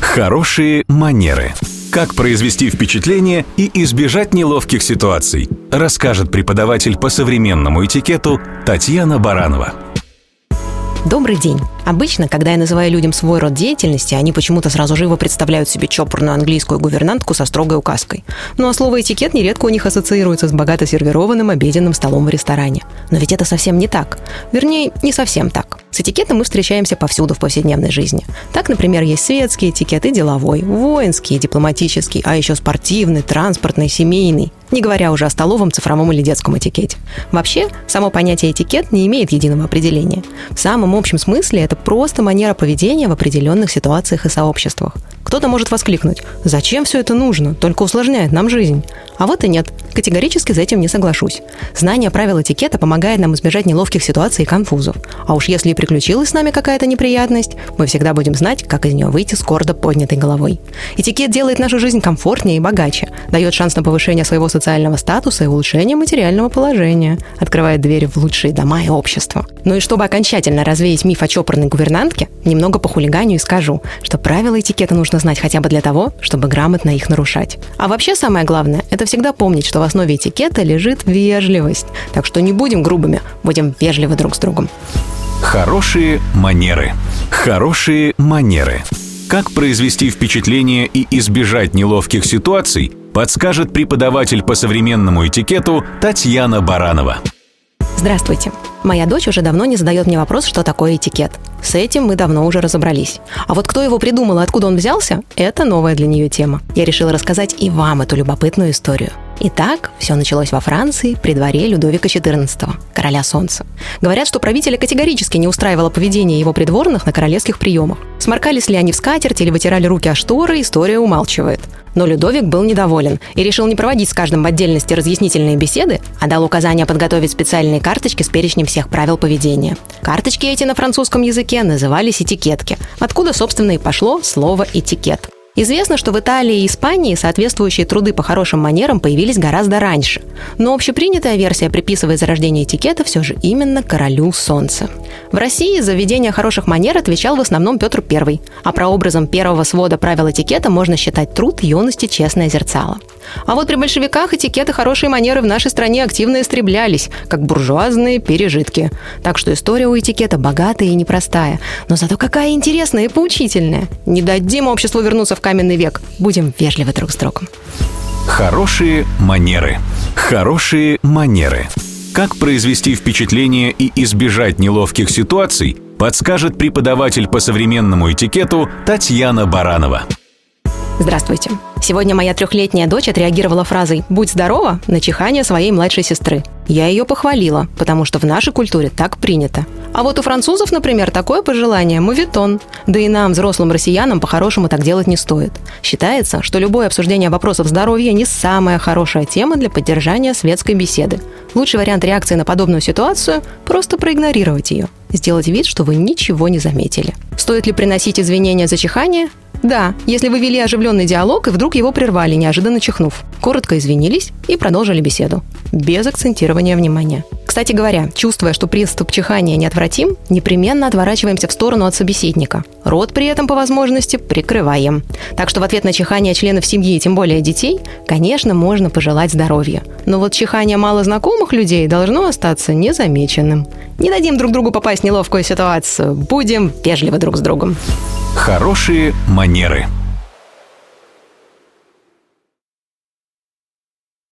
Хорошие манеры. Как произвести впечатление и избежать неловких ситуаций, расскажет преподаватель по современному этикету Татьяна Баранова. Добрый день. Обычно, когда я называю людям свой род деятельности, они почему-то сразу живо представляют себе чопорную английскую гувернантку со строгой указкой. Ну а слово «этикет» нередко у них ассоциируется с богато сервированным обеденным столом в ресторане. Но ведь это совсем не так. Вернее, не совсем так. С этикетом мы встречаемся повсюду в повседневной жизни. Так, например, есть светский этикет и деловой, воинский, дипломатический, а еще спортивный, транспортный, семейный не говоря уже о столовом, цифровом или детском этикете. Вообще, само понятие этикет не имеет единого определения. В самом общем смысле это просто манера поведения в определенных ситуациях и сообществах. Кто-то может воскликнуть «Зачем все это нужно? Только усложняет нам жизнь». А вот и нет. Категорически с этим не соглашусь. Знание правил этикета помогает нам избежать неловких ситуаций и конфузов. А уж если и приключилась с нами какая-то неприятность, мы всегда будем знать, как из нее выйти с гордо поднятой головой. Этикет делает нашу жизнь комфортнее и богаче, дает шанс на повышение своего социального статуса и улучшение материального положения, открывает двери в лучшие дома и общества. Ну и чтобы окончательно развеять миф о чопорной гувернантке, немного по хулиганию и скажу, что правила этикета нужно знать хотя бы для того, чтобы грамотно их нарушать. А вообще самое главное – это всегда помнить, что в основе этикета лежит вежливость. Так что не будем грубыми, будем вежливы друг с другом. Хорошие манеры. Хорошие манеры. Как произвести впечатление и избежать неловких ситуаций, подскажет преподаватель по современному этикету Татьяна Баранова. Здравствуйте. Моя дочь уже давно не задает мне вопрос, что такое этикет. С этим мы давно уже разобрались. А вот кто его придумал и откуда он взялся, это новая для нее тема. Я решила рассказать и вам эту любопытную историю. Итак, все началось во Франции при дворе Людовика XIV, короля солнца. Говорят, что правителя категорически не устраивало поведение его придворных на королевских приемах. Сморкались ли они в скатерть или вытирали руки о шторы, история умалчивает. Но Людовик был недоволен и решил не проводить с каждым в отдельности разъяснительные беседы, а дал указание подготовить специальные карточки с перечнем всех правил поведения. Карточки эти на французском языке назывались этикетки, откуда, собственно, и пошло слово «этикет». Известно, что в Италии и Испании соответствующие труды по хорошим манерам появились гораздо раньше. Но общепринятая версия приписывает зарождение этикета все же именно королю солнца. В России за введение хороших манер отвечал в основном Петр I, а прообразом первого свода правил этикета можно считать труд юности «Честное зерцало». А вот при большевиках этикеты хорошие манеры в нашей стране активно истреблялись, как буржуазные пережитки. Так что история у этикета богатая и непростая, но зато какая интересная и поучительная. Не дадим обществу вернуться в каменный век. Будем вежливы друг с другом. Хорошие манеры. Хорошие манеры. Как произвести впечатление и избежать неловких ситуаций, подскажет преподаватель по современному этикету Татьяна Баранова. Здравствуйте. Сегодня моя трехлетняя дочь отреагировала фразой «Будь здорова» на чихание своей младшей сестры. Я ее похвалила, потому что в нашей культуре так принято. А вот у французов, например, такое пожелание – мувитон. Да и нам, взрослым россиянам, по-хорошему так делать не стоит. Считается, что любое обсуждение вопросов здоровья не самая хорошая тема для поддержания светской беседы. Лучший вариант реакции на подобную ситуацию – просто проигнорировать ее. Сделать вид, что вы ничего не заметили. Стоит ли приносить извинения за чихание? Да, если вы вели оживленный диалог и вдруг его прервали, неожиданно чихнув. Коротко извинились и продолжили беседу. Без акцентирования внимания. Кстати говоря, чувствуя, что приступ чихания неотвратим, непременно отворачиваемся в сторону от собеседника. Рот при этом по возможности прикрываем. Так что в ответ на чихание членов семьи, тем более детей, конечно, можно пожелать здоровья. Но вот чихание малознакомых людей должно остаться незамеченным. Не дадим друг другу попасть в неловкую ситуацию. Будем вежливы друг с другом. Хорошие манеры.